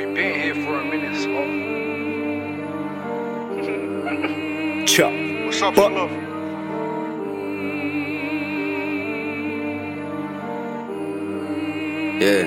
We been here for a minute, so. Chuck. What's up, Fuck. love? Yeah.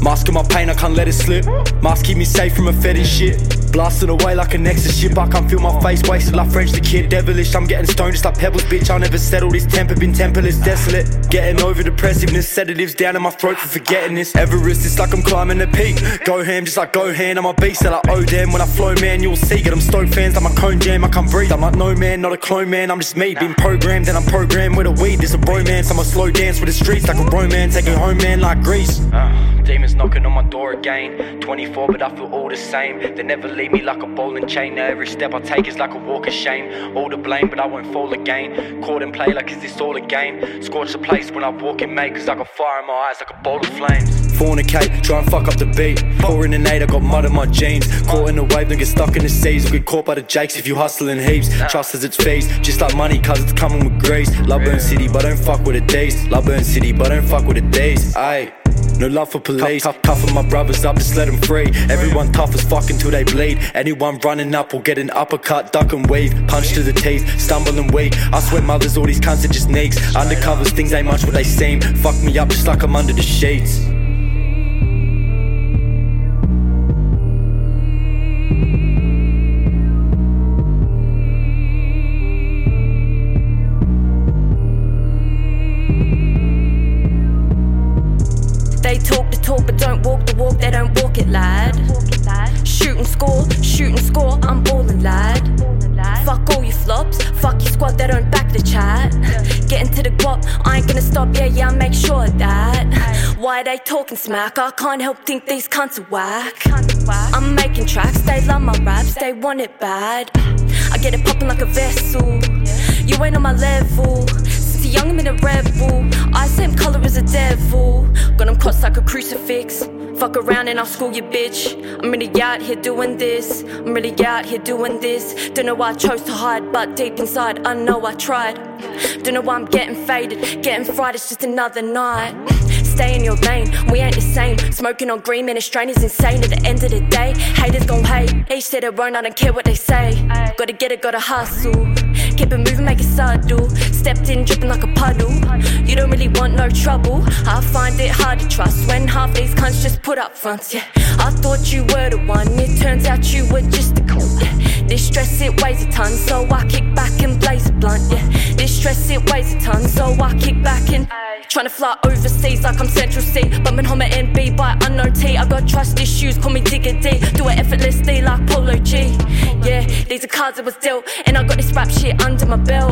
Masking my pain, I can't let it slip. Mask keep me safe from a fetish shit. Blasted away like a Nexus ship. I can't feel my face wasted like French the kid. Devilish, I'm getting stoned just like pebbles, bitch. I'll never settle this temper, been temperless, desolate. Getting over depressiveness, sedatives down in my throat for forgetting this. Everest, it's like I'm climbing the peak. Go ham, just like go hand. I'm a beast, that I owe damn. When I flow, man, you'll see. Get them stoked fans, I'm a cone jam. I can't breathe. I'm like no man, not a clone man. I'm just me, been programmed and I'm programmed with a weed. This a bromance. I'm a slow dance with the streets like a romance. Take it home, man, like Greece. Uh, demons knocking on my door again. 24, but I feel all the same. They never leave me like a bowling chain. Now every step I take is like a walk of shame. All the blame, but I won't fall again. Caught in play like is this all a game? Scorch the place when I walk in, mate, cause I got fire in my eyes like a bowl of flames. Fornicate, try and fuck up the beat. Pouring an eight, I got mud in my jeans. Caught in the wave, don't get stuck in the seas. Or get caught by the jakes if you hustling heaps. Trust as its fees, just like money, cause it's coming with grace. Love burn city, but don't fuck with the days. Love burn city, but don't fuck with the days. Aye. No love for police. I cuff, cuffing my brothers up, just let them free. Everyone tough as fuck until they bleed. Anyone running up will get an uppercut, duck and weave. Punch to the teeth, stumble and weak. I swear mothers, all these cunts are just neeks. Undercovers, things ain't much what they seem. Fuck me up just like I'm under the sheets. They talk the talk but don't walk the walk, they don't walk it, lad. Shoot and score, shoot and score, I'm ballin', lad. Fuck all your flops, fuck your squad, they don't back the chat. Get into the guap, I ain't gonna stop, yeah, yeah, I'll make sure of that. Why they talking smack? I can't help think these cunts are whack. I'm making tracks, they love my raps, they want it bad. I get it poppin' like a vessel. You ain't on my level. Young, I'm in a rebel. I same color as a devil. Got him crossed like a crucifix. Fuck around and I'll school you, bitch. I'm really out here doing this. I'm really out here doing this. Don't know why I chose to hide, but deep inside, I know I tried. Don't know why I'm getting faded, getting fried, it's just another night. Stay in your lane, we ain't the same. Smoking on green, man, the strain is insane. At the end of the day, haters gon' hate. Each to their own, I don't care what they say. Gotta get it, gotta hustle. Keep it moving, make it subtle. Stepped in, dripping like a puddle. You don't really want no trouble. I find it hard to trust when half these cunts just put up fronts. Yeah, I thought you were the one. It turns out you were just a cunt. Yeah. This stress it weighs a ton, so I kick back and blaze a blunt. Yeah, this stress it weighs a ton, so I kick back and. Trying to fly overseas like I'm Central Cee. Bumping Homerton B by unknown T. I got trust issues, call me Digga D. Do it effortlessly like Polo G. These are cards that was dealt. And I got this rap shit under my belt.